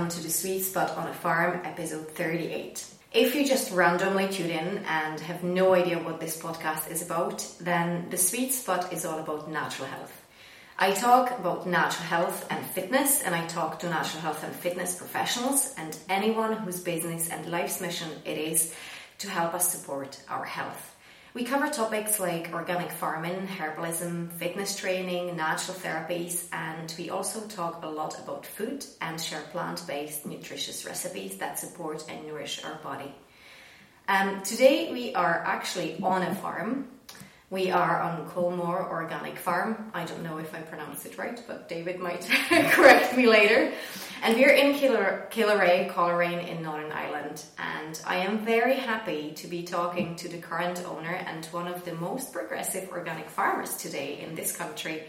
Welcome to the Sweet Spud on a Farm episode 38. If you just randomly tune in and have no idea what this podcast is about, then the Sweet Spud is all about natural health. I talk about natural health and fitness, and I talk to natural health and fitness professionals and anyone whose business and life's mission it is to help us support our health. We cover topics like organic farming, herbalism, fitness training, natural therapies, and we also talk a lot about food and share plant based nutritious recipes that support and nourish our body. Um, today we are actually on a farm we are on Culmore Organic Farm. I don't know if I pronounce it right, but David might correct me later. And we're in Killarea, Coleraine in Northern Ireland. And I am very happy to be talking to the current owner and one of the most progressive organic farmers today in this country,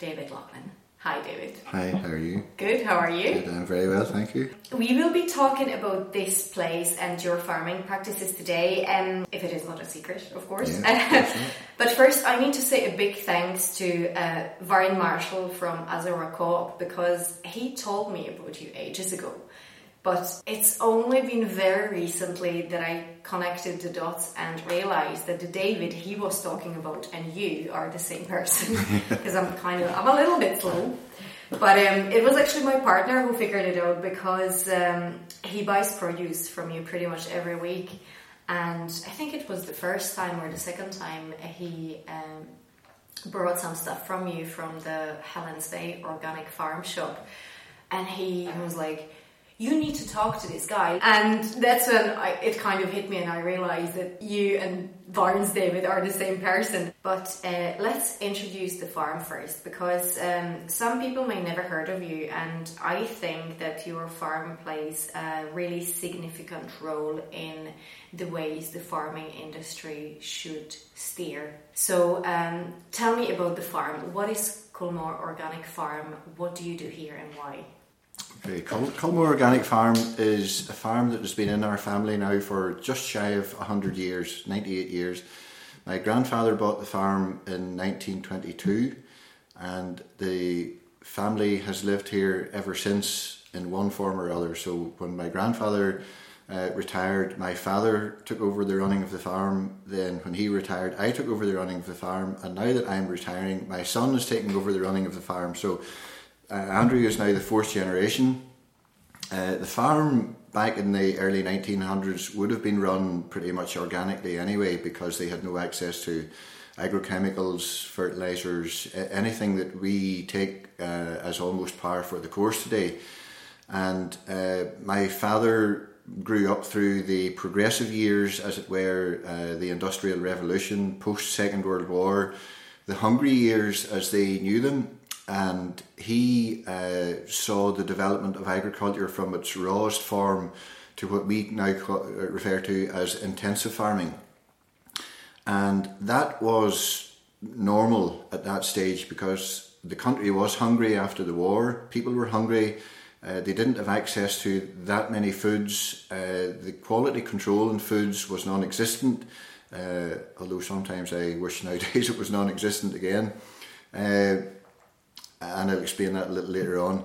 David Laughlin. Hi, David. Hi, how are you? Good, how are you? Good, I'm very well, thank you. We will be talking about this place and your farming practices today, um, if it is not a secret, of course. Yeah, but first, I need to say a big thanks to uh, Marshall from Azora Co-op because he told me about you ages ago. But it's only been very recently that I connected the dots and realized that the David he was talking about and you are the same person. Because I'm kind of, I'm a little bit slow. But um, it was actually my partner who figured it out because um, he buys produce from you pretty much every week. And I think it was the first time or the second time he um, brought some stuff from you from the Helens Bay organic farm shop. And he was like, you need to talk to this guy. And that's when I, it kind of hit me and I realized that you and Barnes David are the same person. But uh, let's introduce the farm first because um, some people may never heard of you and I think that your farm plays a really significant role in the ways the farming industry should steer. So um, tell me about the farm. What is Culmore Organic Farm? What do you do here and why? Culmore Organic Farm is a farm that has been in our family now for just shy of 100 years, 98 years. My grandfather bought the farm in 1922 and the family has lived here ever since in one form or other. So when my grandfather uh, retired, my father took over the running of the farm. Then when he retired, I took over the running of the farm. And now that I'm retiring, my son is taking over the running of the farm. So uh, Andrew is now the fourth generation. Uh, the farm back in the early 1900s would have been run pretty much organically anyway because they had no access to agrochemicals, fertilizers, anything that we take uh, as almost par for the course today. And uh, my father grew up through the progressive years, as it were, uh, the Industrial Revolution, post Second World War, the hungry years as they knew them, and he uh, saw the development of agriculture from its rawest form to what we now uh, refer to as intensive farming. And that was normal at that stage because the country was hungry after the war, people were hungry. Uh, they didn't have access to that many foods. Uh, the quality control in foods was non existent, uh, although sometimes I wish nowadays it was non existent again. And I'll explain that a little later on.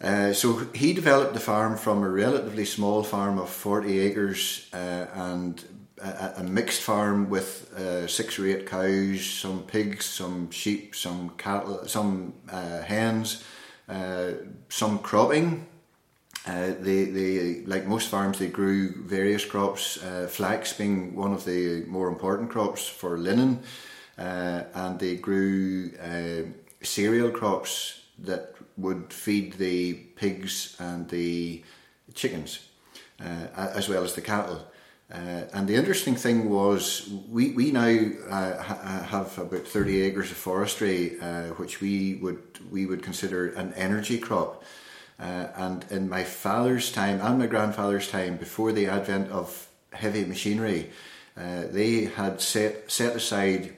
Uh, so he developed the farm from a relatively small farm of 40 acres uh, and a, a, mixed farm with uh, six or eight cows, some pigs, some sheep, some cattle, some uh, hens, uh, some cropping. Uh, they, they, like most farms, they grew various crops, flax being one of the more important crops for linen, and they grew cereal crops that would feed the pigs and the chickens, uh, as well as the cattle. Uh, and the interesting thing was, we, we now uh, ha- have about 30 acres of forestry, uh, which we would, we would consider an energy crop. Uh, and in my father's time and my grandfather's time, before the advent of heavy machinery, uh, they had set, set aside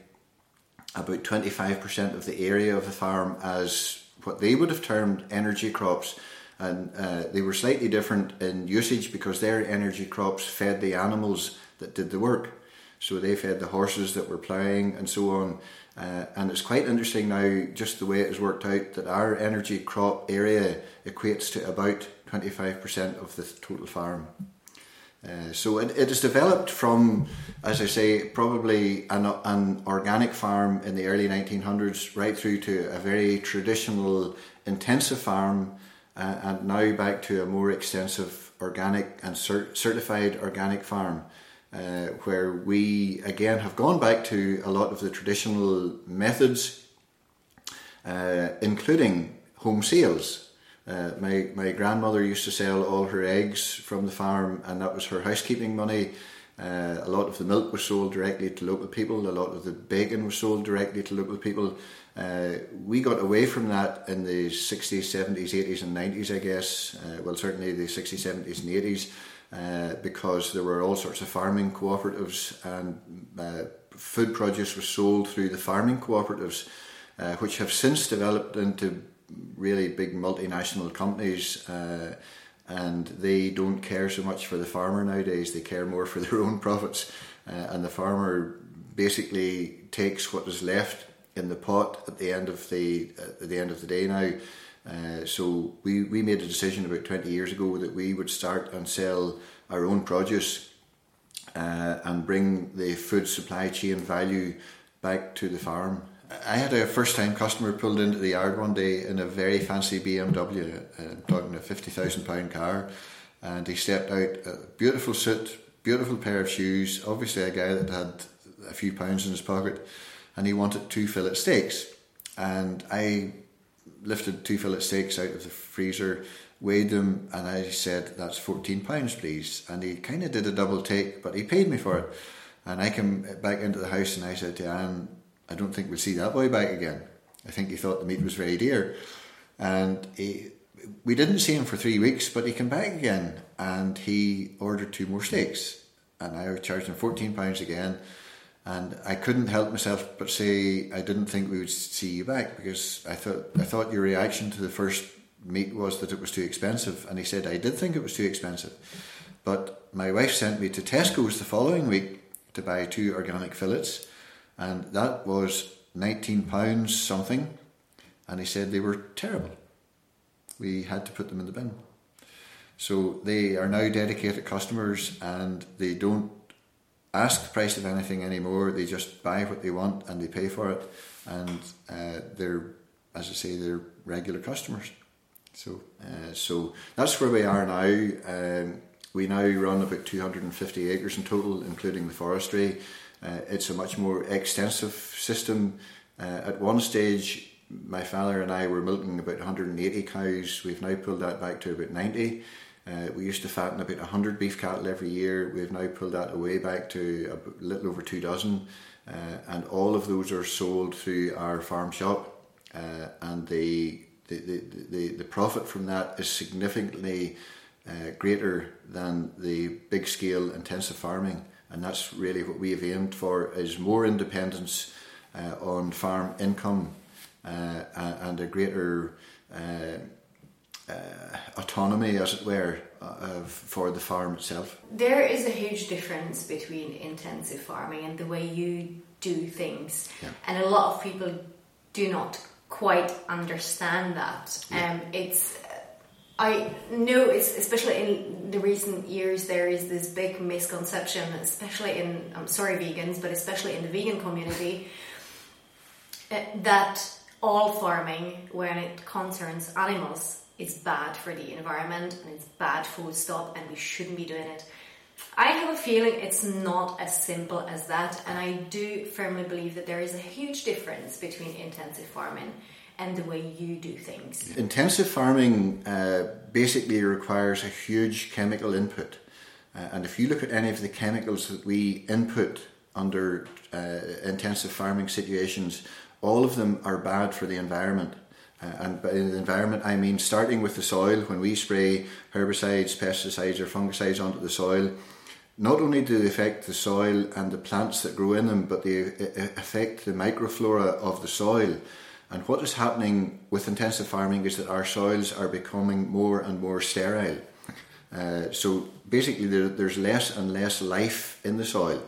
about 25% of the area of the farm as what they would have termed energy crops. And uh, they were slightly different in usage because their energy crops fed the animals that did the work. So they fed the horses that were ploughing and so on. Uh, and it's quite interesting now, just the way it has worked out, that our energy crop area equates to about 25% of the total farm. Uh, so it, it has developed from, as I say, probably an, an organic farm in the early 1900s right through to a very traditional intensive farm uh, and now back to a more extensive organic and cert- certified organic farm. Uh, where we again have gone back to a lot of the traditional methods, uh, including home sales. Uh, my my grandmother used to sell all her eggs from the farm, and that was her housekeeping money. Uh, a lot of the milk was sold directly to local people. A lot of the bacon was sold directly to local people. Uh, we got away from that in the 60s, 70s, 80s, and 90s, I guess. Uh, well, certainly the 60s, 70s, and 80s, uh, because there were all sorts of farming cooperatives and food produce was sold through the farming cooperatives, which have since developed into really big multinational companies uh, and they don't care so much for the farmer nowadays. They care more for their own profits, uh, and the farmer basically takes what is left in the pot at the end of the at the end of the day now. Uh, so we, we made a decision about 20 years ago that we would start and sell our own produce uh, and bring the food supply chain value back to the farm. I had a first time customer pulled into the yard one day in a very fancy BMW, uh, talking a £50,000 car, and he stepped out, a beautiful suit, beautiful pair of shoes, obviously a guy that had a few pounds in his pocket, and he wanted two fillet steaks. And I lifted two fillet steaks out of the freezer, weighed them, and I said, That's 14 pounds, please. And he kind of did a double take, but he paid me for it. And I came back into the house and I said to Anne, I don't think we'd see that boy back again. I think he thought the meat was very dear. And he, we didn't see him for three weeks, but he came back again and he ordered two more steaks. And I charged him £14 again. And I couldn't help myself but say I didn't think we would see you back because I thought I thought your reaction to the first meat was that it was too expensive. And he said I did think it was too expensive. But my wife sent me to Tesco's the following week to buy two organic fillets and that was £19 something. And he said they were terrible. We had to put them in the bin. So they are now dedicated customers and they don't ask the price of anything anymore. They just buy what they want and they pay for it. And uh, they're, as I say, they're regular customers. So, uh, so that's where we are now. Um, we now run about 250 acres in total, including the forestry. Uh, it's a much more extensive system. Uh, at one stage, my father and I were milking about 180 cows. We've now pulled that back to about 90. Uh, we used to fatten about 100 beef cattle every year. We've now pulled that away back to a little over two dozen. Uh, and all of those are sold through our farm shop. Uh, and the, the, the, the, the profit from that is significantly uh, greater than the big scale intensive farming and that's really what we have aimed for is more independence uh, on farm income uh, and a greater uh, uh, autonomy, as it were, uh, for the farm itself. There is a huge difference between intensive farming and the way you do things, yeah. and a lot of people do not quite understand that. Yeah. Um, it's I know, it's, especially in the recent years, there is this big misconception, especially in, I'm sorry, vegans, but especially in the vegan community, uh, that all farming, when it concerns animals, is bad for the environment and it's bad food stop and we shouldn't be doing it. I have a feeling it's not as simple as that, and I do firmly believe that there is a huge difference between intensive farming and the way you do things. Intensive farming uh, basically requires a huge chemical input. Uh, and if you look at any of the chemicals that we input under uh, intensive farming situations, all of them are bad for the environment. Uh, and by the environment, I mean starting with the soil. When we spray herbicides, pesticides, or fungicides onto the soil, not only do they affect the soil and the plants that grow in them, but they uh, affect the microflora of the soil. And what is happening with intensive farming is that our soils are becoming more and more sterile. Uh, so basically, there, there's less and less life in the soil.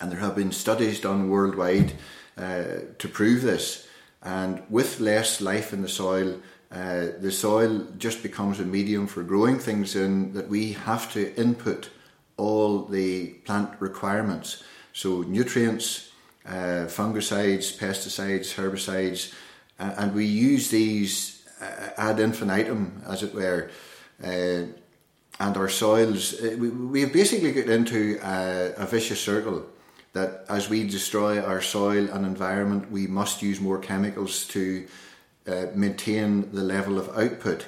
And there have been studies done worldwide uh, to prove this. And with less life in the soil, uh, the soil just becomes a medium for growing things in that we have to input all the plant requirements. So, nutrients, uh, fungicides, pesticides, herbicides, and we use these uh, ad infinitum, as it were. Uh, and our soils, uh, we, we have basically got into a, a vicious circle that as we destroy our soil and environment, we must use more chemicals to uh, maintain the level of output.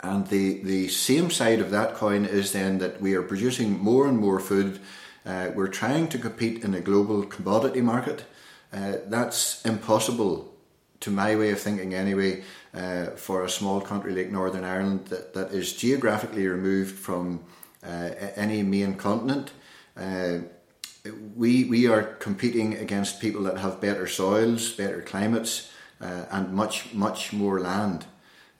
And the, the same side of that coin is then that we are producing more and more food. Uh, we're trying to compete in a global commodity market. Uh, that's impossible, to my way of thinking anyway, uh, for a small country like Northern Ireland that, that is geographically removed from uh, any main continent. Uh, we, we are competing against people that have better soils, better climates, uh, and much, much more land.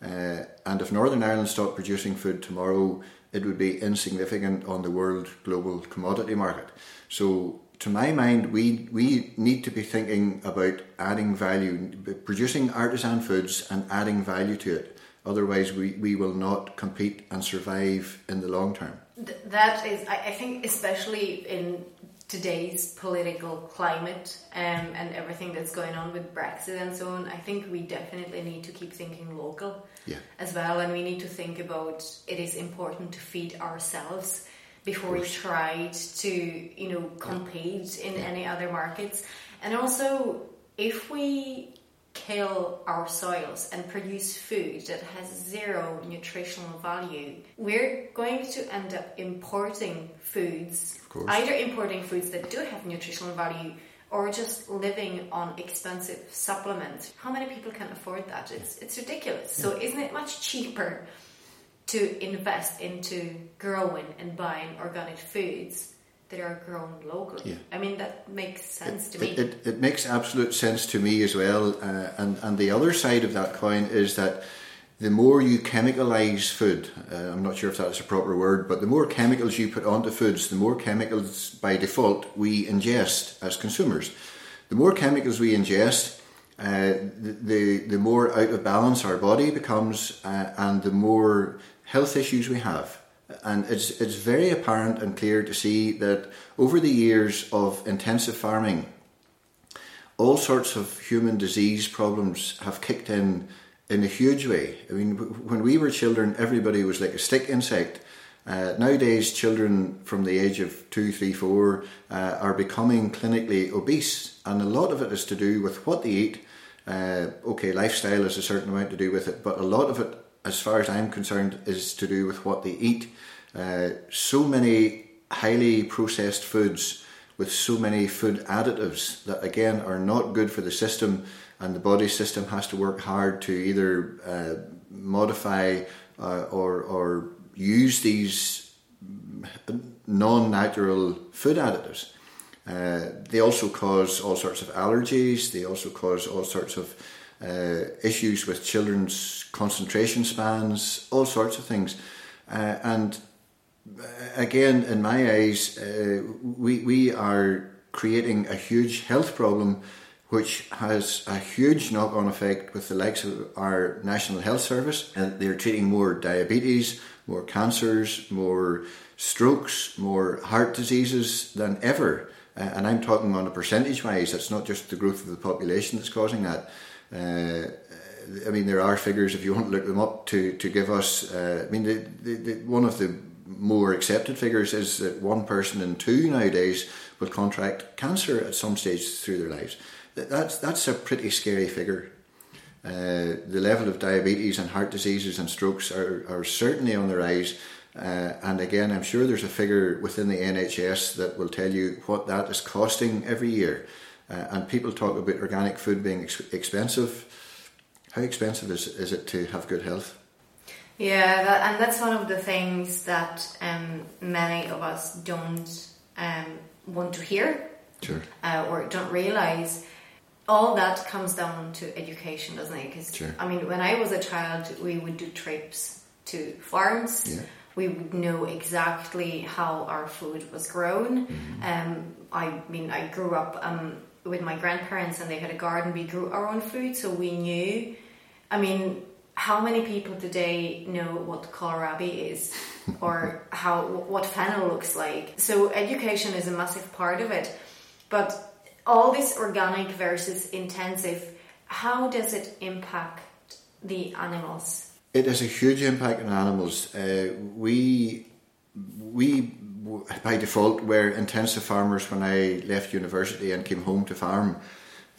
And if Northern Ireland stopped producing food tomorrow, it would be insignificant on the world global commodity market. So, to my mind, we, we need to be thinking about adding value, producing artisan foods and adding value to it. Otherwise, we, we will not compete and survive in the long term. That is, I think, especially in today's political climate um, and everything that's going on with Brexit and so on, I think we definitely need to keep thinking local yeah. as well, and we need to think about it is important to feed ourselves before we try to you know compete yeah. in yeah. any other markets, and also if we kill our soils and produce food that has zero nutritional value, we're going to end up importing foods, either importing foods that do have nutritional value or just living on expensive supplements. How many people can afford that? It's, it's ridiculous. Yeah. So, isn't it much cheaper to invest into growing and buying organic foods that are grown locally. Yeah. I mean, that makes sense it, to me. It, it, it, makes absolute sense to me as well. Uh, and, and the other side of that coin is that the more you chemicalize food, uh, I'm not sure if that's a proper word, but the more chemicals you put onto foods, the more chemicals by default we ingest as consumers. The more chemicals we ingest, uh, the, the, the more out of balance our body becomes, uh, and the more health issues we have and it's it's very apparent and clear to see that over the years of intensive farming, all sorts of human disease problems have kicked in in a huge way. I mean, when we were children, everybody was like a stick insect. Uh, nowadays, children from the age of two, three, four uh, are becoming clinically obese, and a lot of it is to do with what they eat. Uh, okay, lifestyle has a certain amount to do with it, but a lot of it as far as I'm concerned, is to do with what they eat. Uh, so many highly processed foods with so many food additives that again are not good for the system, and the body system has to work hard to either uh, modify uh, or or use these non-natural food additives. Uh, they also cause all sorts of allergies. They also cause all sorts of uh, issues with children's concentration spans, all sorts of things. Uh, and uh, again, in my eyes, uh, we, we are creating a huge health problem which has a huge knock on effect with the likes of our National Health Service. And they're treating more diabetes, more cancers, more strokes, more heart diseases than ever. Uh, and I'm talking on a percentage wise, it's not just the growth of the population that's causing that. Uh, I mean, there are figures if you want to look them up to to give us. Uh, I mean, the, the, the, one of the more accepted figures is that one person in two nowadays will contract cancer at some stage through their lives. That's that's a pretty scary figure. Uh, the level of diabetes and heart diseases and strokes are, are certainly on the rise. Uh, and again, I'm sure there's a figure within the NHS that will tell you what that is costing every year. Uh, and people talk about organic food being ex- expensive. How expensive is, is it to have good health? Yeah, that, and that's one of the things that um, many of us don't um, want to hear sure. uh, or don't realize. All that comes down to education, doesn't it? Because sure. I mean, when I was a child, we would do trips to farms. Yeah we would know exactly how our food was grown. Mm-hmm. Um, I mean, I grew up um, with my grandparents and they had a garden. We grew our own food, so we knew. I mean, how many people today know what kohlrabi is or how what fennel looks like? So education is a massive part of it. But all this organic versus intensive, how does it impact the animals? It has a huge impact on animals. Uh, we we by default were intensive farmers when I left university and came home to farm,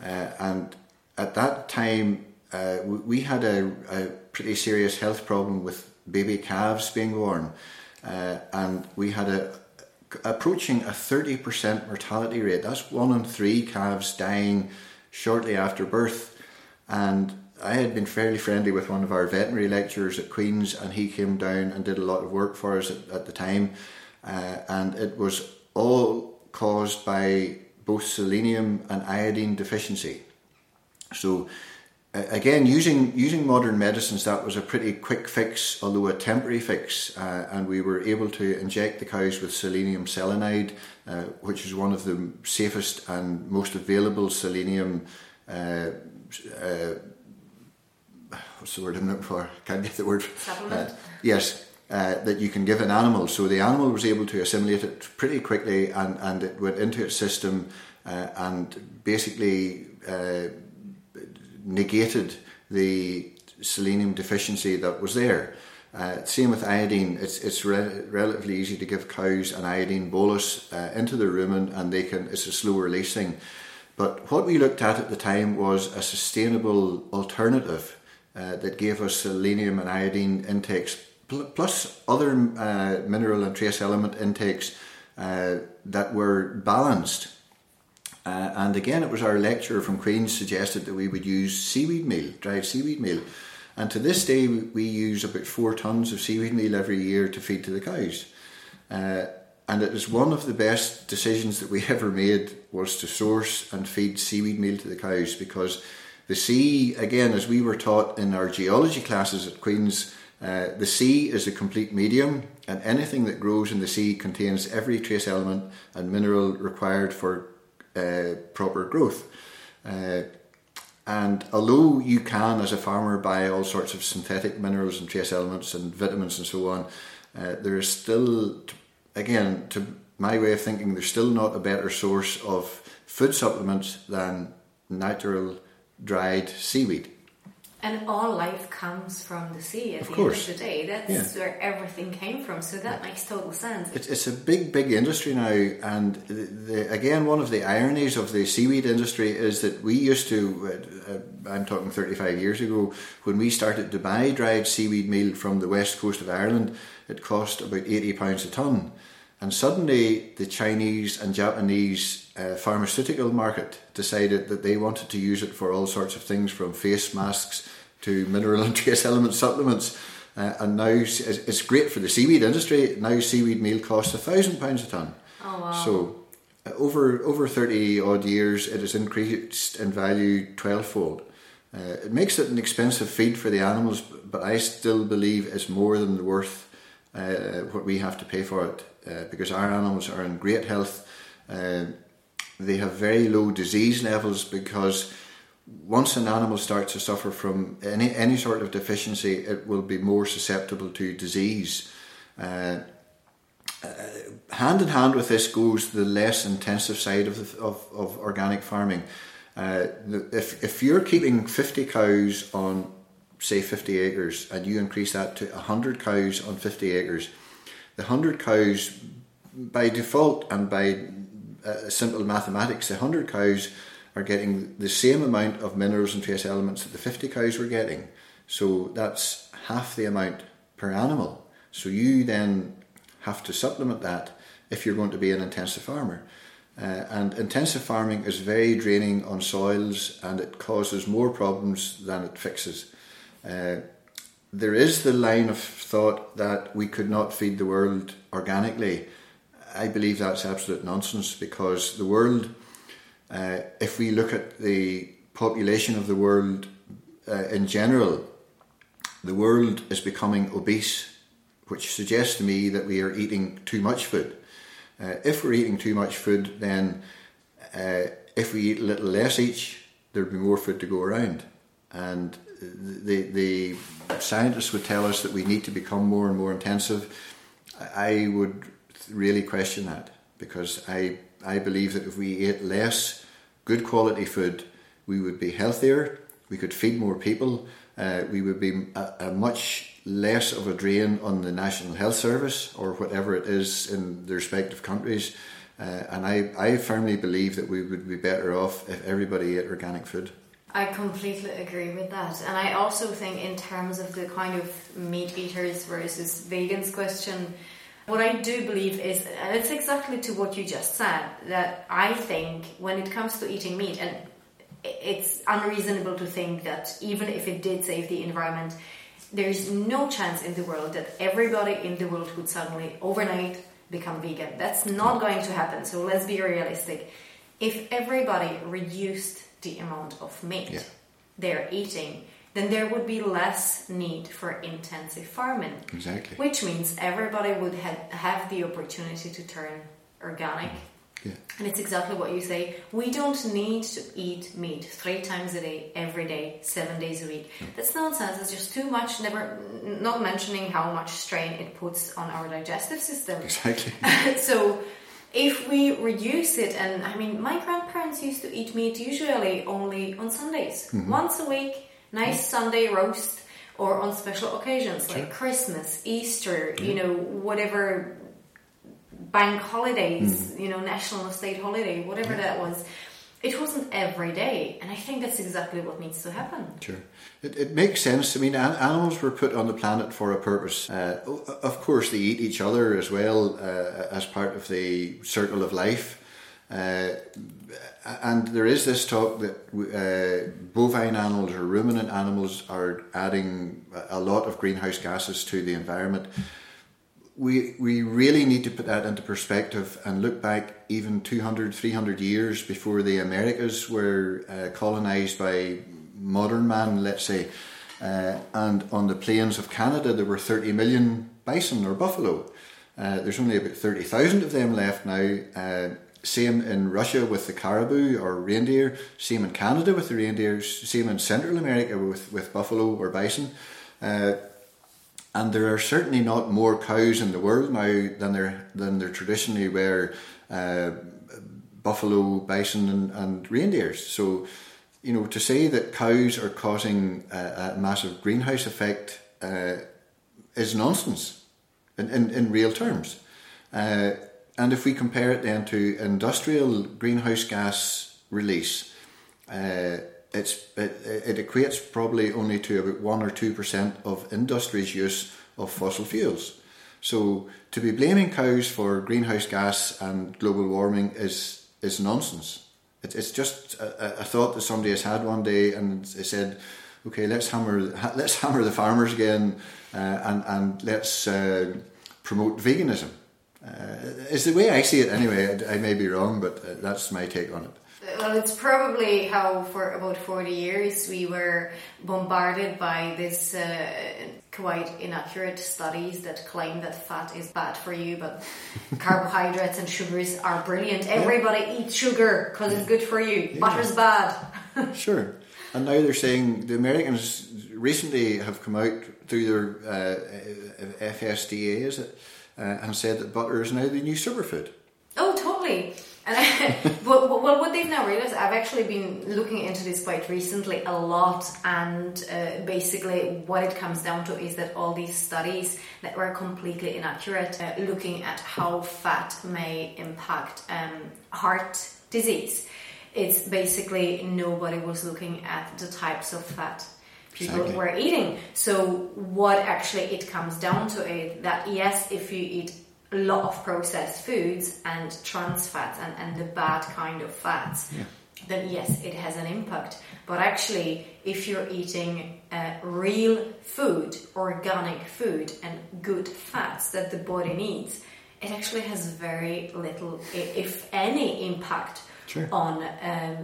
uh, and at that time uh, we had a, a, pretty serious health problem with baby calves being born, uh, and we had a approaching a thirty percent mortality rate. That's one in three calves dying shortly after birth, and I had been fairly friendly with one of our veterinary lecturers at Queen's, and he came down and did a lot of work for us at, at the time. Uh, and it was all caused by both selenium and iodine deficiency. So, uh, again, using using modern medicines, that was a pretty quick fix, although a temporary fix. Uh, and we were able to inject the cows with selenium selenide, uh, which is one of the safest and most available selenium uh, uh, what's the word I'm looking for? Can't get the word. Supplement. Uh, yes, uh, that you can give an animal. So the animal was able to assimilate it pretty quickly, and and it went into its system, uh, and basically uh, negated the selenium deficiency that was there. Uh, same with iodine. It's it's re- relatively easy to give cows an iodine bolus uh, into the rumen, and they can. It's a slow releasing. But what we looked at at the time was a sustainable alternative that gave us selenium and iodine intakes, plus other uh, mineral and trace element intakes uh, that were balanced. Uh, and again, it was our lecturer from Queen's suggested that we would use seaweed meal, dried seaweed meal. And to this day, we use about four tons of seaweed meal every year to feed to the cows. Uh, and it is one of the best decisions that we ever made was to source and feed seaweed meal to the cows because the sea, again, as we were taught in our geology classes at Queen's, uh, the sea is a complete medium, and anything that grows in the sea contains every trace element and mineral required for uh, proper growth. Uh, and although you can, as a farmer, buy all sorts of synthetic minerals and trace elements and vitamins and so on, uh, there is still, again, to my way of thinking, there's still not a better source of food supplements than natural dried seaweed. And all life comes from the sea at Of the course. end of the day. That's Yeah. where everything came from. So that makes total sense. It's, it's a big, big industry now, and the, the, again, one of the ironies of the seaweed industry is that we used to, uh, uh, I'm talking 35 years ago, when we started to buy dried seaweed meal from the west coast of Ireland, it cost about £80 a tonne. And suddenly, the Chinese and Japanese uh, pharmaceutical market decided that they wanted to use it for all sorts of things from face masks to mineral and trace element supplements. Uh, and now it's, great for the seaweed industry. Now seaweed meal costs a thousand pounds a ton. Oh, wow. So uh, over over thirty odd years, it has increased in value twelve fold. Uh, it makes it an expensive feed for the animals, but I still believe it's more than worth uh, what we have to pay for it uh, because our animals are in great health. Uh, they have very low disease levels because once an animal starts to suffer from any any sort of deficiency, it will be more susceptible to disease. Uh, uh, hand in hand with this goes the less intensive side of the, of, of organic farming. Uh, if if you're keeping fifty cows on say fifty acres and you increase that to hundred cows on fifty acres, the hundred cows by default and by uh, simple mathematics, the hundred cows are getting the same amount of minerals and trace elements that the 50 cows were getting. So that's half the amount per animal. So you then have to supplement that if you're going to be an intensive farmer. Uh, and intensive farming is very draining on soils and it causes more problems than it fixes. Uh, there is the line of thought that we could not feed the world organically. I believe that's absolute nonsense because the world uh, if we look at the population of the world uh, in general, the world is becoming obese which suggests to me that we are eating too much food. Uh, if we're eating too much food, then uh, if we eat a little less each, there'd be more food to go around. And the, the scientists would tell us that we need to become more and more intensive. I would really question that because I, I believe that if we ate less good quality food, we would be healthier, we could feed more people, uh, we would be a, a, much less of a drain on the National Health Service or whatever it is in the respective countries. Uh, and I, I firmly believe that we would be better off if everybody ate organic food. I completely agree with that. And I also think, in terms of the kind of meat eaters versus vegans question, what I do believe is, and it's exactly to what you just said, that I think when it comes to eating meat, and it's unreasonable to think that even if it did save the environment, there's no chance in the world that everybody in the world would suddenly overnight become vegan. That's not going to happen. So let's be realistic. If everybody reduced the amount of meat yeah. they're eating, then there would be less need for intensive farming. Exactly. Which means everybody would have, have the opportunity to turn organic. Yeah. And it's exactly what you say. We don't need to eat meat three times a day, every day, seven days a week. That's nonsense. It's just too much. Never, not mentioning how much strain it puts on our digestive system. Exactly. so, if we reduce it, and I mean, my grandparents used to eat meat usually only on Sundays, mm-hmm. once a week nice Sunday roast or on special occasions like Christmas, Easter, you know, whatever bank holidays, mm. you know, national state holiday, whatever that was. It wasn't every day, and I think that's exactly what needs to happen. Sure, it, it makes sense. I mean, animals were put on the planet for a purpose. Uh, of course, they eat each other as well uh, as part of the circle of life. Uh, and there is this talk that uh, bovine animals or ruminant animals are adding a lot of greenhouse gases to the environment. We, we really need to put that into perspective and look back even 200, 300 years before the Americas were uh, colonized by modern man, let's say. Uh, and on the plains of Canada, there were 30 million bison or buffalo. Uh, there's only about 30,000 of them left now uh, same in Russia with the caribou or reindeer. Same in Canada with the reindeers. Same in Central America with, with buffalo or bison. And there are certainly not more cows in the world now than there than there traditionally were uh, buffalo, bison, and, and reindeers. So, you know, to say that cows are causing a, a massive greenhouse effect uh, is nonsense in, in, in real terms. Uh, and if we compare it then to industrial greenhouse gas release, uh, it's, it, it equates probably only to about 1 or 2% of industry's use of fossil fuels. So to be blaming cows for greenhouse gas and global warming is, is nonsense. It, it's just a, a, thought that somebody has had one day and they said, okay, let's hammer, let's hammer the farmers again uh, and, and let's uh, promote veganism. Uh, is the way I see it anyway. I, I may be wrong, but uh, that's my take on it. Well, it's probably how for about 40 years we were bombarded by this uh, quite inaccurate studies that claim that fat is bad for you, but carbohydrates and sugars are brilliant. Everybody yeah. eats sugar because yeah. it's good for you. Yeah. Butter's bad. sure. And now they're saying the Americans recently have come out through their uh, FSDA, is it? uh, and said that butter is now the new superfood. Oh, totally. And I, well, well, what they've now realized, I've actually been looking into this quite recently a lot, and uh, basically, what it comes down to is that all these studies that were completely inaccurate, uh, looking at how fat may impact um, heart disease. It's basically nobody was looking at the types of fat people exactly. were eating. So what actually it comes down to is that yes, if you eat a lot of processed foods and trans fats and, and the bad kind of fats, yeah. then yes, it has an impact. But actually, if you're eating uh, real food, organic food, and good fats that the body needs, it actually has very little, if any, impact sure. on um,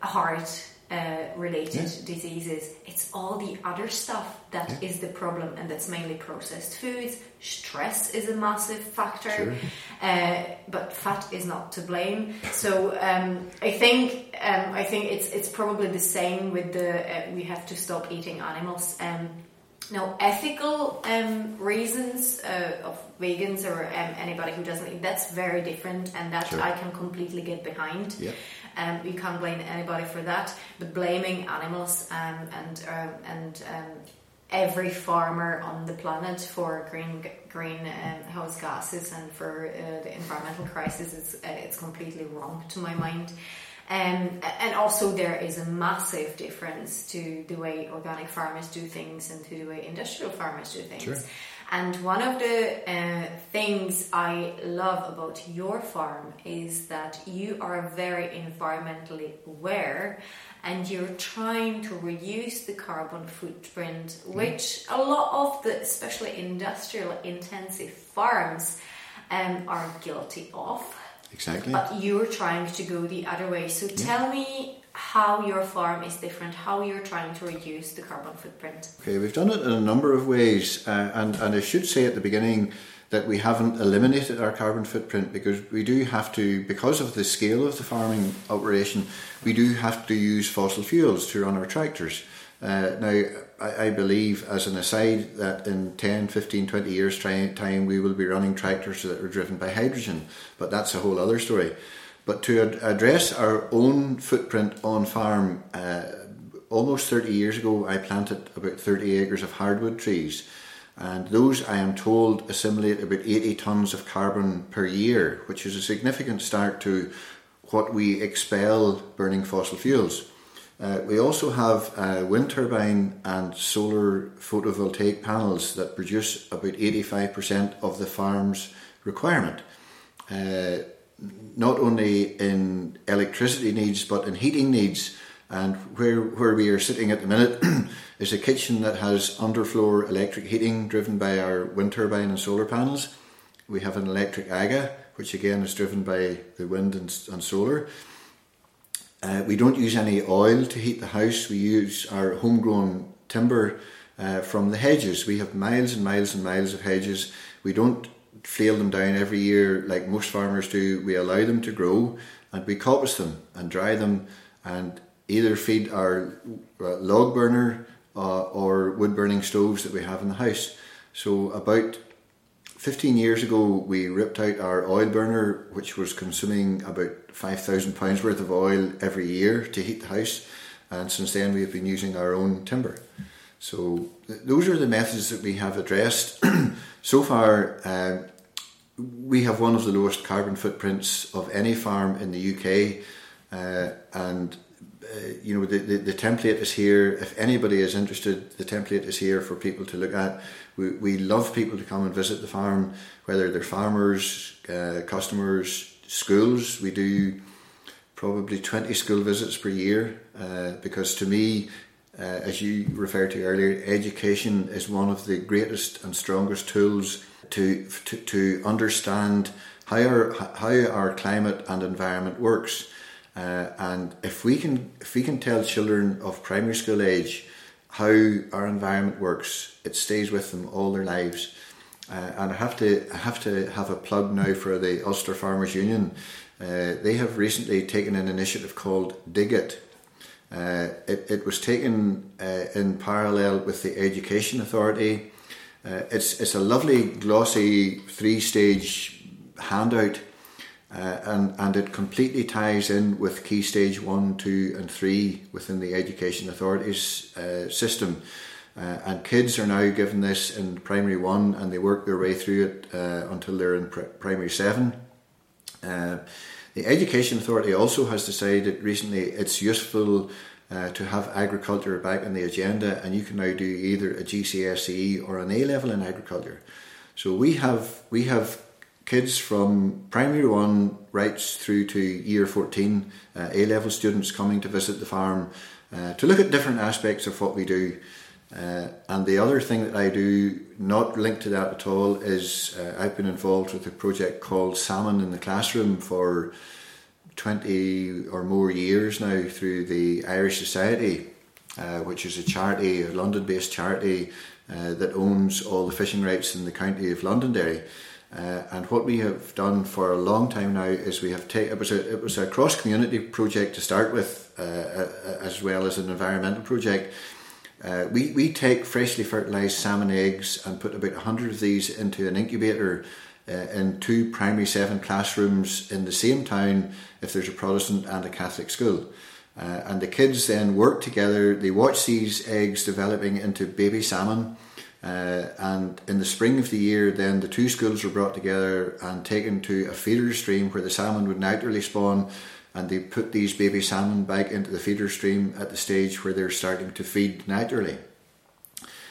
heart uh, related yeah. diseases. It's all the other stuff that yeah. is the problem, and that's mainly processed foods. Stress is a massive factor, sure. uh, but fat is not to blame. So um, I think um, I think it's it's probably the same with the uh, we have to stop eating animals. Um, now, ethical um, reasons uh, of vegans or um, anybody who doesn't eat, that's very different, and that sure. I can completely get behind. Yeah. Um, you can't blame anybody for that, but blaming animals um, and um, and um, every farmer on the planet for green greenhouse um, gases and for uh, the environmental crisis is uh, it's completely wrong to my mind. Um, and also, there is a massive difference to the way organic farmers do things and to the way industrial farmers do things. Sure. And one of the uh, things I love about your farm is that you are very environmentally aware and you're trying to reduce the carbon footprint, which a lot of the, especially industrial intensive farms, um, are guilty of. Exactly. But you're trying to go the other way. So yeah. tell me how your farm is different, how you're trying to reduce the carbon footprint. Okay, we've done it in a number of ways, uh, and and I should say at the beginning that we haven't eliminated our carbon footprint because we do have to, because of the scale of the farming operation, we do have to use fossil fuels to run our tractors. Uh, now, I, I, believe, as an aside, that in 10, 15, 20 years' time, we will be running tractors that are driven by hydrogen, but that's a whole other story. But to ad- address our own footprint on farm, uh, almost 30 years ago, I planted about 30 acres of hardwood trees. And those, I am told, assimilate about 80 tonnes of carbon per year, which is a significant start to what we expel burning fossil fuels. Uh, we also have a wind turbine and solar photovoltaic panels that produce about 85% of the farm's requirement. Uh, not only in electricity needs but in heating needs. And where, where we are sitting at the minute is a kitchen that has underfloor electric heating driven by our wind turbine and solar panels. We have an electric AGA, which again is driven by the wind and, and solar. Uh, we don't use any oil to heat the house. We use our homegrown timber uh, from the hedges. We have miles and miles and miles of hedges. We don't flail them down every year like most farmers do. We allow them to grow and we coppice them and dry them and either feed our uh, log burner uh, or wood burning stoves that we have in the house. So about 15 years ago, we ripped out our oil burner, which was consuming about £5,000 worth of oil every year to heat the house. And since then, we have been using our own timber. So, th- those are the methods that we have addressed. so far, uh, we have one of the lowest carbon footprints of any farm in the UK. Uh, and uh, you know the, the, the, template is here if anybody is interested the template is here for people to look at we, we love people to come and visit the farm whether they're farmers uh, customers schools we do probably 20 school visits per year uh, because to me uh, as you referred to earlier education is one of the greatest and strongest tools to, to, to understand how our, how our climate and environment works uh, and if we can if we can tell children of primary school age how our environment works, it stays with them all their lives. Uh, and I have to I have to have a plug now for the Ulster Farmers Union. Uh, they have recently taken an initiative called Dig It. Uh, it, it was taken uh, in parallel with the Education Authority. Uh, it's it's a lovely glossy three stage handout uh, and, and it completely ties in with Key Stage 1, 2, and 3 within the Education Authorities uh, system. And kids are now given this in primary 1 and they work their way through it until they're in pr- primary 7. The Education Authority also has decided recently it's useful uh, to have agriculture back on the agenda, and you can now do either a GCSE or an A level in agriculture. So we have we have kids from primary one right through to year 14, uh, A level students coming to visit the farm uh, to look at different aspects of what we do. Uh, and the other thing that I do, not linked to that at all, is uh, I've been involved with a project called Salmon in the Classroom for 20 or more years now through the Irish Society, uh, which is a charity, a London based charity uh, that owns all the fishing rights in the county of Londonderry. Uh, and what we have done for a long time now is we have taken it was a it was a cross community project to start with, uh, as well as an environmental project. Uh, we we take freshly fertilized salmon eggs and put about hundred of these into an incubator uh, in two primary seven classrooms in the same town if there's a Protestant and a Catholic school. Uh, and the kids then work together. They watch these eggs developing into baby salmon uh, and in the spring of the year, then the two schools were brought together and taken to a feeder stream where the salmon would naturally spawn. And they put these baby salmon back into the feeder stream at the stage where they're starting to feed naturally.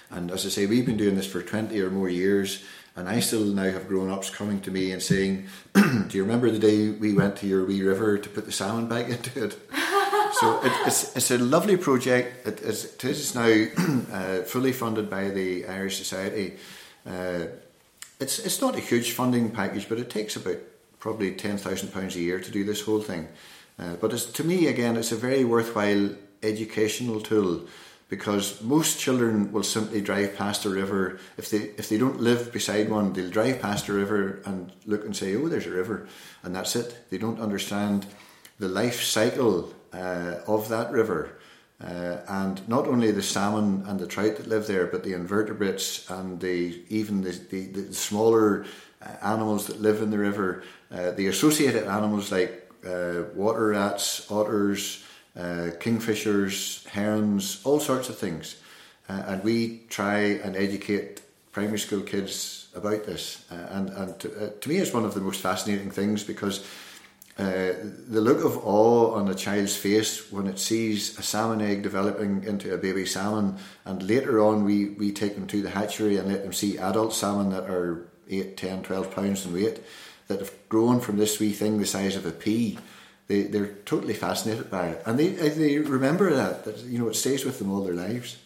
And as I say, we've been doing this for 20 or more years. And I still now have grown ups coming to me and saying, Do you remember the day we went to your wee river to put the salmon back into it? so it, it's, it's a lovely project. It is, it is now uh, fully funded by the Irish Society. Uh, it's it's not a huge funding package, but it takes about probably ten thousand pounds a year to do this whole thing. Uh, but to me, again, it's a very worthwhile educational tool because most children will simply drive past a river if they if they don't live beside one they'll drive past a river and look and say oh there's a river and that's it they don't understand the life cycle uh, of that river. Uh, and not only the salmon and the trout that live there, but the invertebrates and the even the, the, the smaller animals that live in the river, uh, the associated animals like uh, water rats, otters, uh, kingfishers, herons, all sorts of things. and we try and educate primary school kids about this. and and to, to me, it's one of the most fascinating things because uh, the look of awe on a child's face when it sees a salmon egg developing into a baby salmon, and later on we, we take them to the hatchery and let them see adult salmon that are 8, 10, 12 pounds in weight that have grown from this wee thing the size of a pea. They, they're totally fascinated by it. And they, they remember that, that, you know, it stays with them all their lives.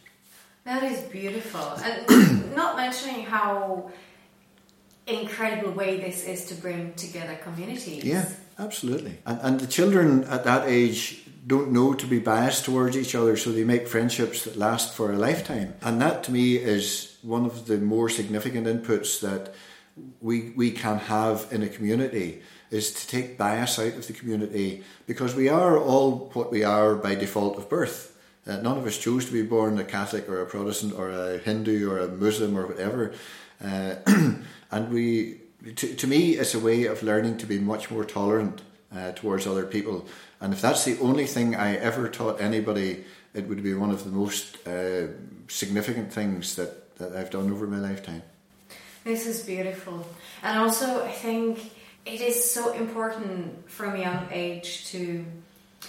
That is beautiful. And not mentioning how incredible way this is to bring together communities. Yeah, absolutely. And, and the children at that age don't know to be biased towards each other, so they make friendships that last for a lifetime. And that to me is one of the more significant inputs that we, we can have in a community is to take bias out of the community because we are all what we are by default of birth. Uh, none of us chose to be born a Catholic or a Protestant or a Hindu or a Muslim or whatever. Uh, and we, to, to me, it's a way of learning to be much more tolerant uh, towards other people. And if that's the only thing I ever taught anybody, it would be one of the most uh, significant things that, that I've done over my lifetime. This is beautiful. And also, I think it is so important from a young age to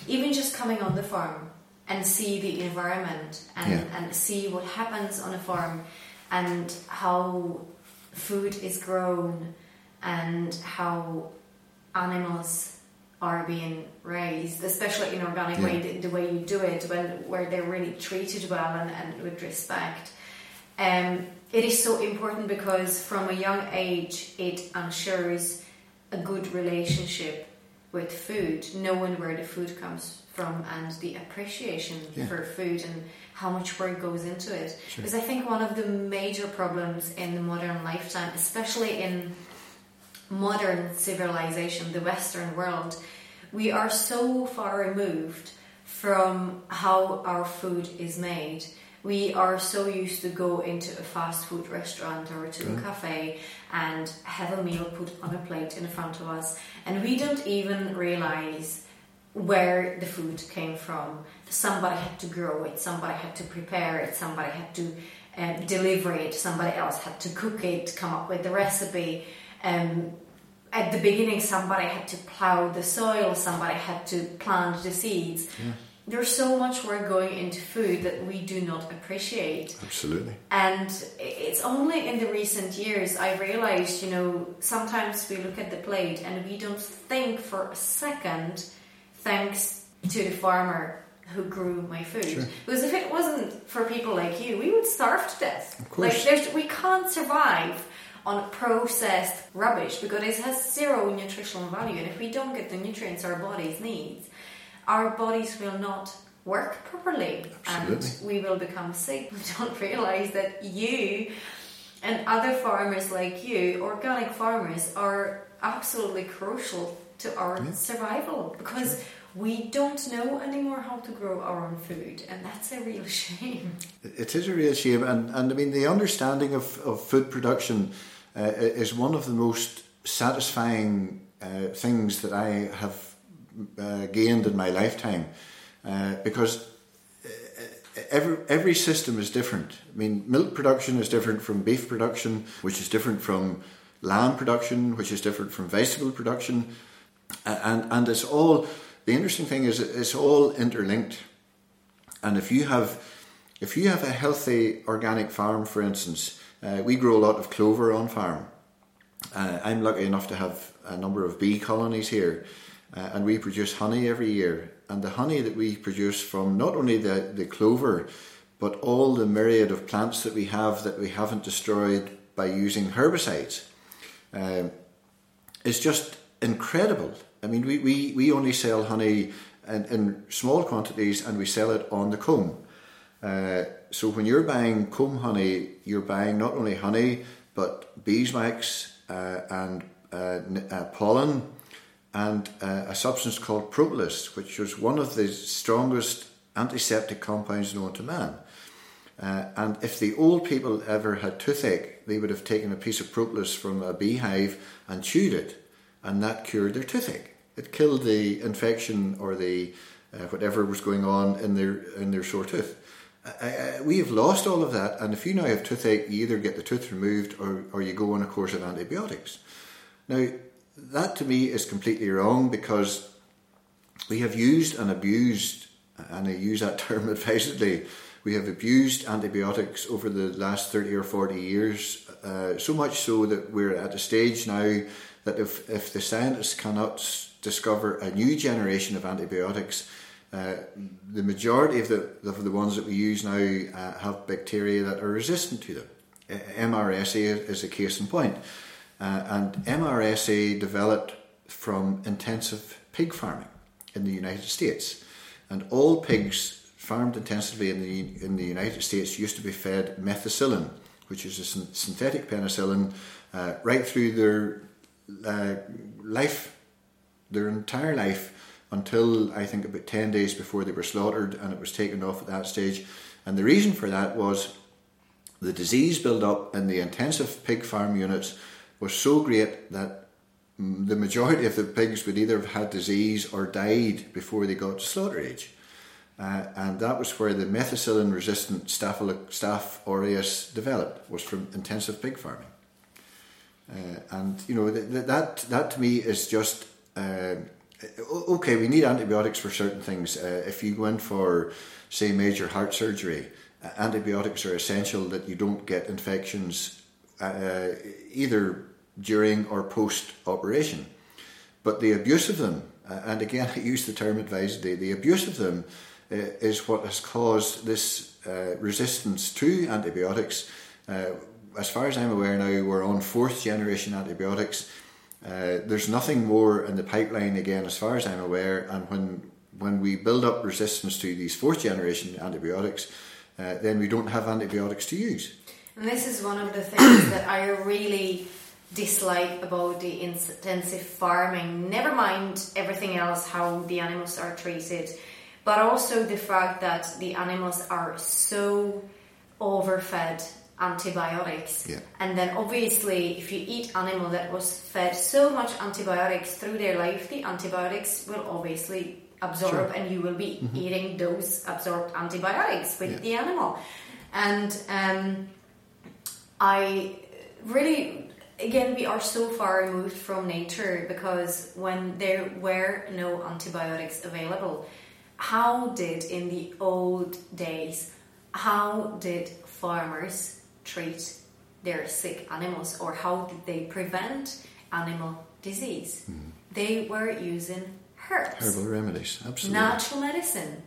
even just coming on the farm and see the environment and, yeah. and see what happens on a farm and how food is grown and how animals are being raised, especially in organic yeah. way, the, the, way you do it, when where they're really treated well and, and with respect. Um, it is so important because from a young age it ensures a good relationship with food, knowing where the food comes from and the appreciation yeah. for food and how much work goes into it. Sure. Because I think one of the major problems in the modern lifetime, especially in modern civilization, the Western world, we are so far removed from how our food is made. We are so used to go into a fast food restaurant or to a cafe and have a meal put on a plate in front of us, and we don't even realize where the food came from. Somebody had to grow it, somebody had to prepare it, somebody had to uh, deliver it, somebody else had to cook it, come up with the recipe. Um, at the beginning, somebody had to plow the soil, somebody had to plant the seeds. Yeah. There's so much work going into food that we do not appreciate. Absolutely. And it's only in the recent years I realized, you know, sometimes we look at the plate and we don't think for a second thanks to the farmer who grew my food. Sure. Because if it wasn't for people like you, we would starve to death. Of course. Like we can't survive on processed rubbish because it has zero nutritional value. And if we don't get the nutrients our bodies needs, our bodies will not work properly Absolutely. and we will become sick. We don't realize that you and other farmers like you, organic farmers, are absolutely crucial to our Yeah. survival because we don't know anymore how to grow our own food, and that's a real shame. It is a real shame, and, and I mean the understanding of, of food production uh, is one of the most satisfying uh, things that I have uh, gained in my lifetime, uh, because uh, every every system is different. I mean, milk production is different from beef production, which is different from lamb production, which is different from vegetable production, and and it's all. The interesting thing is it's all interlinked, and if you have if you have a healthy organic farm, for instance, uh, we grow a lot of clover on farm. Uh, I'm lucky enough to have a number of bee colonies here, uh, and we produce honey every year. And the honey that we produce from not only the, the clover, but all the myriad of plants that we have that we haven't destroyed by using herbicides, um, is just incredible. I mean, we, we, we only sell honey in, in small quantities and we sell it on the comb. Uh, so when you're buying comb honey, you're buying not only honey but beeswax uh, and uh, uh, pollen and uh, a substance called propolis, which was one of the strongest antiseptic compounds known to man. Uh, and if the old people ever had toothache, they would have taken a piece of propolis from a beehive and chewed it, and that cured their toothache. It killed the infection or the uh, whatever was going on in their in their sore tooth. I, I, we have lost all of that, and if you now have toothache, you either get the tooth removed or, or you go on a course of antibiotics. Now, that to me is completely wrong because we have used and abused, and I use that term advisedly, we have abused antibiotics over the last 30 or 40 years, uh, so much so that we're at a stage now that if, if the scientists cannot discover a new generation of antibiotics, uh, the majority of the, of the ones that we use now uh, have bacteria that are resistant to them. MRSA is a case in point. Uh, and MRSA developed from intensive pig farming in the United States. And all pigs farmed intensively in the, in the United States used to be fed methicillin, which is a syn- synthetic penicillin, uh, right through their uh, life, their entire life, until I think about 10 days before they were slaughtered, and it was taken off at that stage. And the reason for that was the disease build-up in the intensive pig farm units was so great that the majority of the pigs would either have had disease or died before they got to slaughter age. Uh, and that was where the methicillin resistant Staph aureus developed, was from intensive pig farming. Uh, and you know th- th- that that to me is just uh, okay. We need antibiotics for certain things. Uh, if you go in for say major heart surgery, antibiotics are essential that you don't get infections uh, either during or post operation. But the abuse of them, and again I use the term advisedly, the abuse of them uh, is what has caused this uh, resistance to antibiotics. Uh, as far as I'm aware now, we're on fourth generation antibiotics. There's nothing more in the pipeline again, as far as I'm aware. And when when we build up resistance to these fourth generation antibiotics, uh, then we don't have antibiotics to use. And this is one of the things that I really dislike about the intensive farming. Never mind everything else, how the animals are treated, but also the fact that the animals are so overfed antibiotics. Yeah. And then obviously, if you eat animal that was fed so much antibiotics through their life, the antibiotics will obviously absorb, Sure. and you will be eating those absorbed antibiotics with Yeah. the animal. And um, I really, again, we are so far removed from nature because when there were no antibiotics available, how did in the old days, how did farmers treat their sick animals or how did they prevent animal disease? They were using herbs. Herbal remedies, absolutely. natural medicine.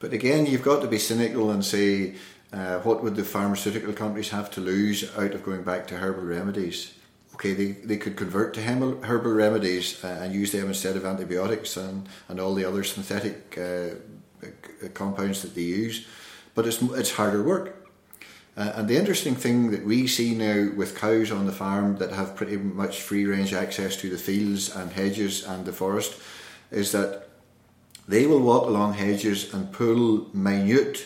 But again, you've got to be cynical and say uh, what would the pharmaceutical companies have to lose out of going back to herbal remedies? Okay, they, they could convert to herbal remedies uh, and use them instead of antibiotics and, and all the other synthetic uh, compounds that they use, but it's, it's harder work. Uh, and the interesting thing that we see now with cows on the farm that have pretty much free range access to the fields and hedges and the forest is that they will walk along hedges and pull minute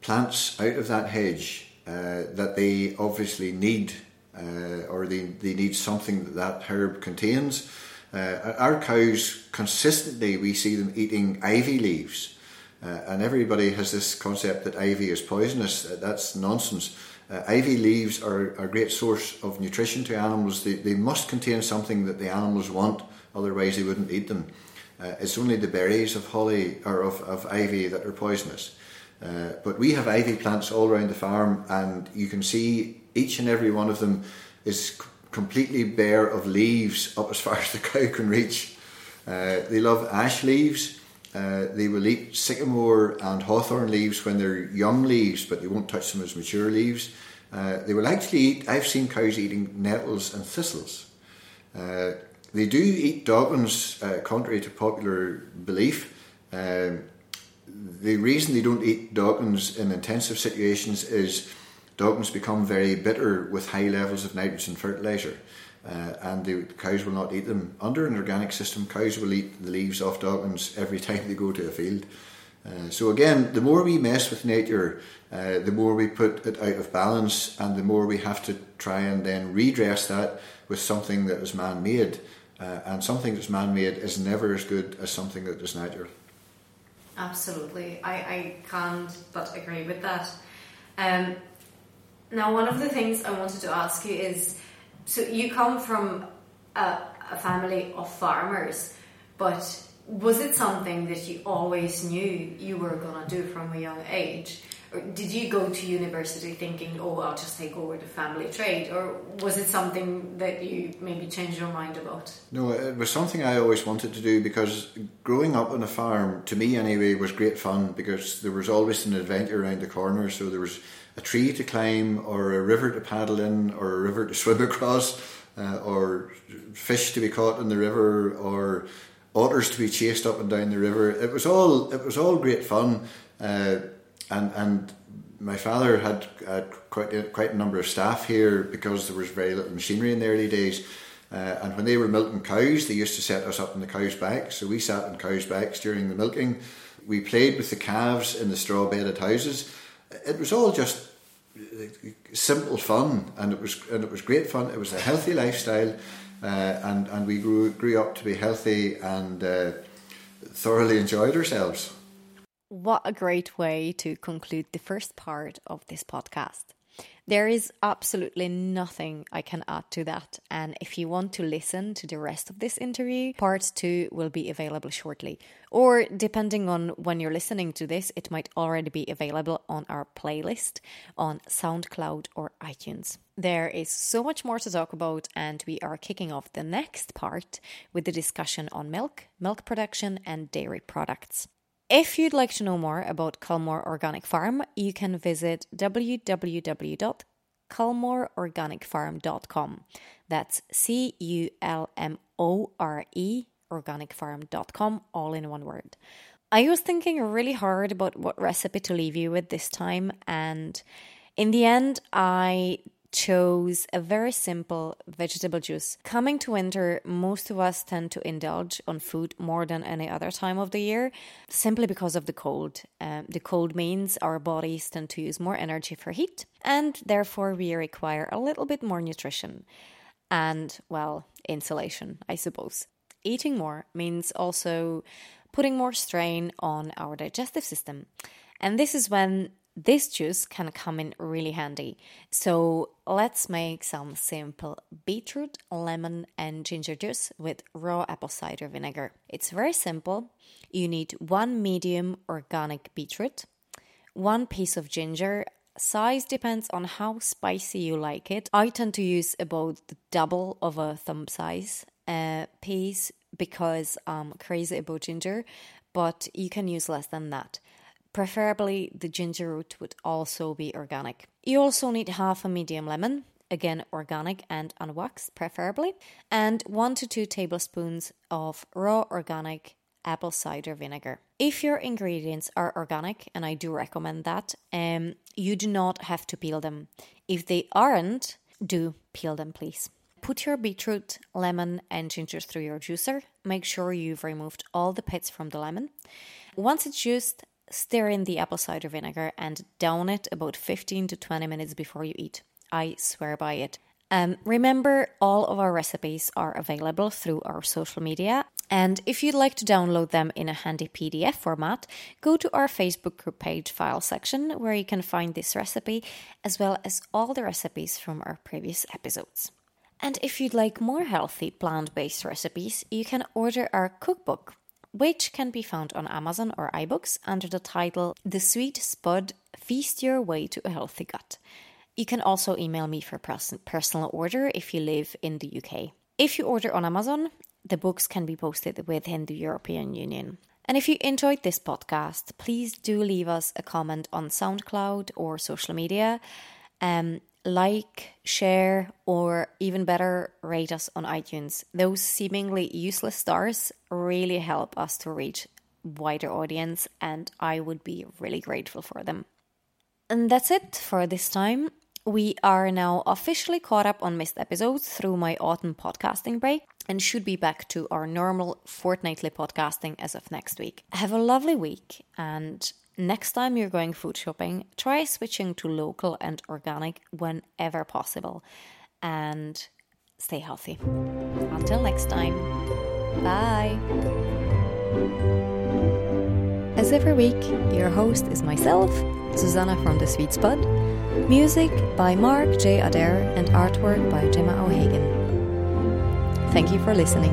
plants out of that hedge uh, that they obviously need uh, or they, they need something that that herb contains. Uh, our cows consistently we see them eating ivy leaves, uh, and everybody has this concept that ivy is poisonous. Uh, that's nonsense. Uh, ivy leaves are, a great source of nutrition to animals. They, they must contain something that the animals want, otherwise they wouldn't eat them. It's only the berries of holly or of, of ivy that are poisonous. Uh, but we have ivy plants all around the farm, and you can see each and every one of them is completely bare of leaves up as far as the cow can reach. Uh, they love ash leaves. Uh, they will eat sycamore and hawthorn leaves when they're young leaves, but they won't touch them as mature leaves. Uh, they will actually eat, I've seen cows eating nettles and thistles. Uh, they do eat doglins, uh, contrary to popular belief. Um, the reason they don't eat doglins in intensive situations is doglins become very bitter with high levels of nitrogen fertilizer. Uh, and the cows will not eat them. Under an organic system, cows will eat the leaves off doglins every time they go to a field. Uh, so again, the more we mess with nature, uh, the more we put it out of balance, and the more we have to try and then redress that with something that is man-made. Uh, and something that's man-made is never as good as something that is natural. Absolutely, I, I can't but agree with that. Um, now, one of the things I wanted to ask you is so you come from a, a family of farmers, but was it something that you always knew you were going to do from a young age? Or did you go to university thinking, oh, I'll just take over the family trade? Or was it something that you maybe changed your mind about? No, it was something I always wanted to do because growing up on a farm, to me anyway, was great fun because there was always an adventure around the corner. So there was a tree to climb, or a river to paddle in, or a river to swim across, uh, or fish to be caught in the river, or otters to be chased up and down the river. It was all it was all great fun, uh, and and my father had, had quite a, quite a number of staff here because there was very little machinery in the early days. Uh, and when they were milking cows, they used to set us up on the cows' backs. So we sat on cows' backs during the milking. We played with the calves in the straw bedded houses it was all just simple fun, and it was and it was great fun. It was a healthy lifestyle, uh, and and we grew grew up to be healthy and uh, thoroughly enjoyed ourselves. What a great way to conclude the first part of this podcast. There is absolutely nothing I can add to that. And if you want to listen to the rest of this interview, part two will be available shortly. Or depending on when you're listening to this, it might already be available on our playlist on SoundCloud or iTunes. There is so much more to talk about, and we are kicking off the next part with the discussion on milk, milk production, and dairy products. If you'd like to know more about Culmore Organic Farm, you can visit www.culmoreorganicfarm.com. That's C U L M O R E organicfarm.com, all in one word. I was thinking really hard about what recipe to leave you with this time, and in the end, I chose a very simple vegetable juice. Coming to winter, most of us tend to indulge on food more than any other time of the year, simply because of the cold. Um, the cold means our bodies tend to use more energy for heat, and therefore we require a little bit more nutrition. And, well, insulation, I suppose. Eating more means also putting more strain on our digestive system. And this is when this juice can come in really handy. So let's make some simple beetroot, lemon, and ginger juice with raw apple cider vinegar. It's very simple. You need one medium organic beetroot, one piece of ginger. Size depends on how spicy you like it. I tend to use about the double of a thumb size uh, piece because I'm crazy about ginger, but you can use less than that Preferably, the ginger root would also be organic. You also need half a medium lemon, again organic and unwaxed preferably, and one to two tablespoons of raw organic apple cider vinegar. If your ingredients are organic, and I do recommend that, um, you do not have to peel them. If they aren't, do peel them, please. Put your beetroot, lemon, and ginger through your juicer. Make sure you've removed all the pits from the lemon. Once it's juiced, stir in the apple cider vinegar and down it about 15 to 20 minutes before you eat. I swear by it. Um, remember, all of our recipes are available through our social media. And if you'd like to download them in a handy PDF format, go to our Facebook group page file section where you can find this recipe as well as all the recipes from our previous episodes. And if you'd like more healthy plant based recipes, you can order our cookbook, which can be found on Amazon or iBooks under the title The Sweet Spud Feast Your Way to a Healthy Gut. You can also email me for personal order if you live in the UK. If you order on Amazon, the books can be posted within the European Union. And if you enjoyed this podcast, please do leave us a comment on SoundCloud or social media. Um, like, share, or even better, rate us on iTunes. Those seemingly useless stars really help us to reach wider audience, and I would be really grateful for them. And that's it for this time. We are now officially caught up on missed episodes through my autumn podcasting break and should be back to our normal fortnightly podcasting as of next week. Have a lovely week, and next time you're going food shopping, try switching to local and organic whenever possible, and stay healthy. Until next time, bye. As every week, your host is myself, Susanna from The Sweet Spud. Music by Mark J. Adair and artwork by Gemma O'Hagan. Thank you for listening.